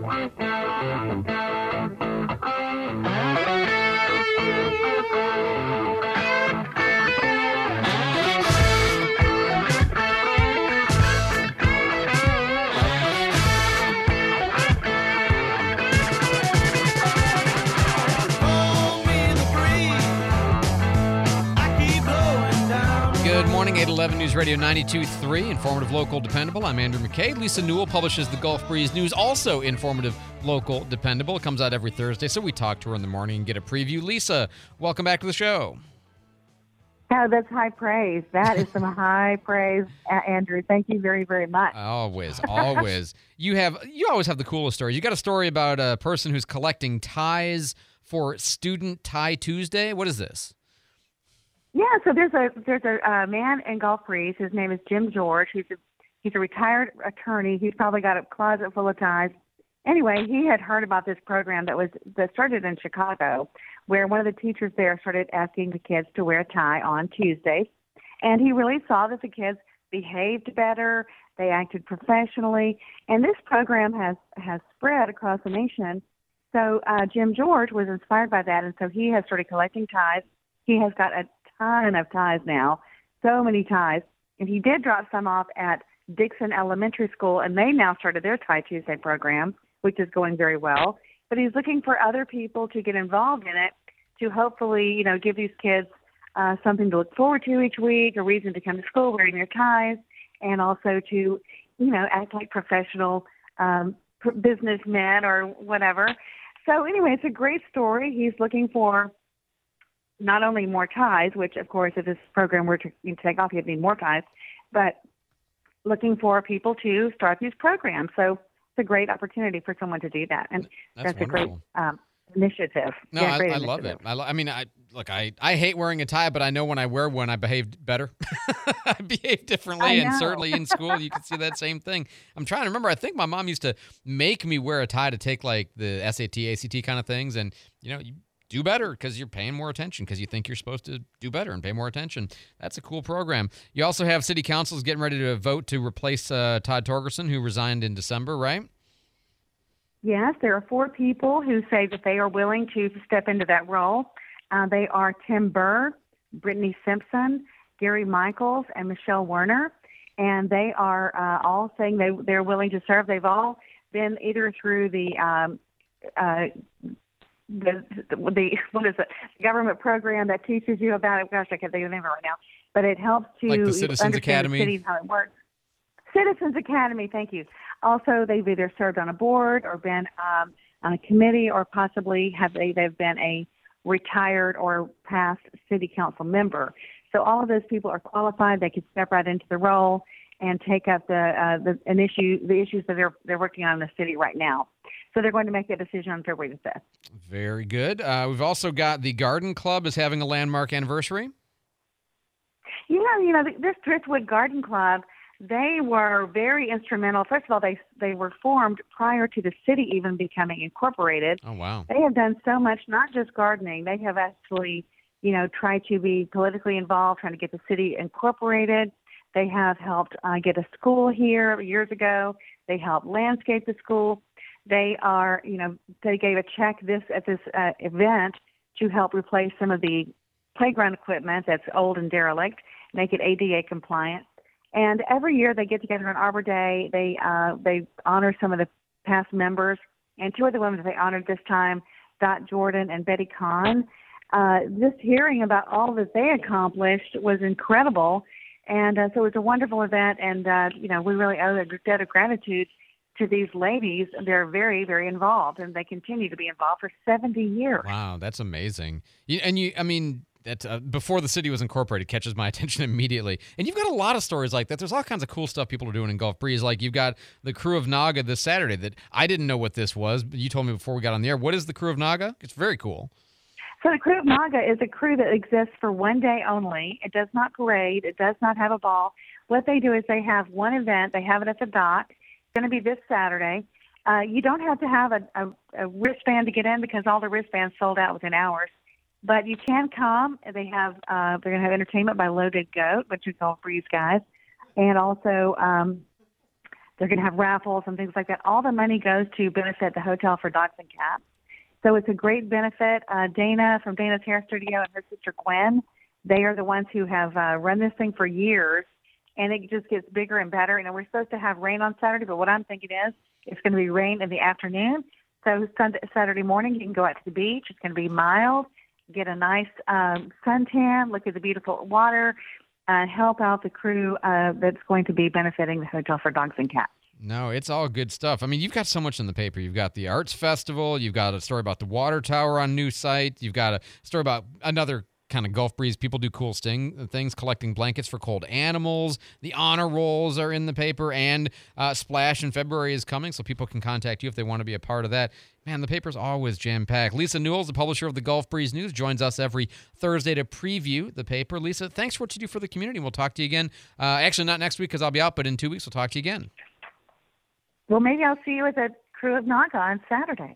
Música Good morning, 811 News Radio 92.3, informative, local, dependable. I'm Andrew McKay. Lisa Newell publishes the Gulf Breeze News, also informative, local, dependable. It comes out every Thursday, so we talk to her in the morning and get a preview. Lisa, welcome back to the show. Oh, that's high praise. That is some high praise, Andrew. Thank you very, very much. Always, always. you have you always have the coolest stories. You got a story about a person who's collecting ties for Student Tie Tuesday. What is this? Yeah, so there's a there's a uh, man in Gulf Breeze. His name is Jim George. He's a he's a retired attorney. He's probably got a closet full of ties. Anyway, he had heard about this program that was that started in Chicago, where one of the teachers there started asking the kids to wear a tie on Tuesdays, and he really saw that the kids behaved better, they acted professionally, and this program has has spread across the nation. So uh, Jim George was inspired by that, and so he has started collecting ties. He has got a ton of ties now, so many ties, and he did drop some off at Dixon Elementary School, and they now started their Tie Tuesday program, which is going very well. But he's looking for other people to get involved in it to hopefully, you know, give these kids uh, something to look forward to each week, a reason to come to school wearing their ties, and also to, you know, act like professional um, businessmen or whatever. So anyway, it's a great story. He's looking for not only more ties, which of course, if this program were to take off, you'd need more ties, but looking for people to start these programs. So it's a great opportunity for someone to do that, and That's a great um, initiative. No, yeah, I, great I love it. I, lo- I mean, I look, I, I hate wearing a tie, but I know when I wear one, I behaved better. I behave differently, I and certainly in school, you can see that same thing. I'm trying to remember. I think my mom used to make me wear a tie to take like the SAT, ACT kind of things, and you know, you do better because you're paying more attention because you think you're supposed to do better and pay more attention. That's a cool program. You also have city councils getting ready to vote to replace uh, Todd Torgersen, who resigned in December, right? Yes, there are four people who say that they are willing to step into that role. Uh, they are Tim Burr, Brittany Simpson, Gary Michaels, and Michelle Werner. And they are uh, all saying they, they're willing to serve. They've all been either through the, um, uh, the, the, the, what is it, government program that teaches you about it. Gosh, I can't think of the name right now. But it helps to Like the Citizens understand Academy? the cities, how it works. Citizens Academy, thank you. Also, they've either served on a board or been um, on a committee, or possibly have they they've been a retired or past city council member. So all of those people are qualified. They could step right into the role and take up the uh, the an issue the issues that they're they're working on in the city right now. So they're going to make that decision on February the fifth. Very good. Uh, we've also got the Garden Club is having a landmark anniversary. Yeah, you know, this Driftwood Garden Club, they were very instrumental. First of all, they they were formed prior to the city even becoming incorporated. Oh wow. They have done so much, not just gardening. They have actually, you know, tried to be politically involved, trying to get the city incorporated. They have helped uh, get a school here years ago. They helped landscape the school. They are, you know, they gave a check this at this uh, event to help replace some of the playground equipment that's old and derelict, make it ADA compliant. And every year they get together on Arbor Day. They uh, they honor some of the past members, and two of the women that they honored this time, Dot Jordan and Betty Kahn. Uh, just hearing about all that they accomplished was incredible, and uh, so it was a wonderful event. And uh, you know, we really owe a debt of gratitude to these ladies. They're very, very involved, and they continue to be involved for 70 years. Wow, that's amazing. And you, I mean, that uh, before the city was incorporated catches my attention immediately. And you've got a lot of stories like that. There's all kinds of cool stuff people are doing in Gulf Breeze. Like you've got the Krewe of NAUGA this Saturday. That I didn't know what this was, but you told me before we got on the air. What is the Krewe of NAUGA? It's very cool. So the Krewe of NAUGA is a crew that exists for one day only. It does not parade. It does not have a ball. What they do is they have one event. They have it at the dock. Going to be this Saturday. Uh, you don't have to have a, a, a wristband to get in because all the wristbands sold out within hours. But you can come. They have uh, they're going to have entertainment by Loaded Goat, which is all Breeze guys, and also um, They're going to have raffles and things like that. All the money goes to benefit the Hotel for Dogs and Cats. So it's a great benefit. Uh, Dana from Dana's Hair Studio and her sister Gwen, they are the ones who have uh, run this thing for years, and it just gets bigger and better. You know, we're supposed to have rain on Saturday, but what I'm thinking is it's going to be rain in the afternoon. So Sunday, Saturday morning, you can go out to the beach. It's going to be mild. Get a nice um, suntan. Look at the beautiful water. Uh, help out the crew uh, that's going to be benefiting the Hotel for Dogs and Cats. No, it's all good stuff. I mean, you've got so much in the paper. You've got the arts festival. You've got a story about the water tower on new site. You've got a story about another kind of Gulf Breeze. People do cool sting, things, collecting blankets for cold animals. The honor rolls are in the paper, and uh, Splash in February is coming, so people can contact you if they want to be a part of that. Man, the paper's always jam packed. Lisa Newell's the publisher of the Gulf Breeze News, joins us every Thursday to preview the paper. Lisa, thanks for what you do for the community. We'll talk to you again. Uh, actually, not next week because I'll be out, but in two weeks we'll talk to you again. Well, maybe I'll see you at the Krewe of NAUGA on Saturday.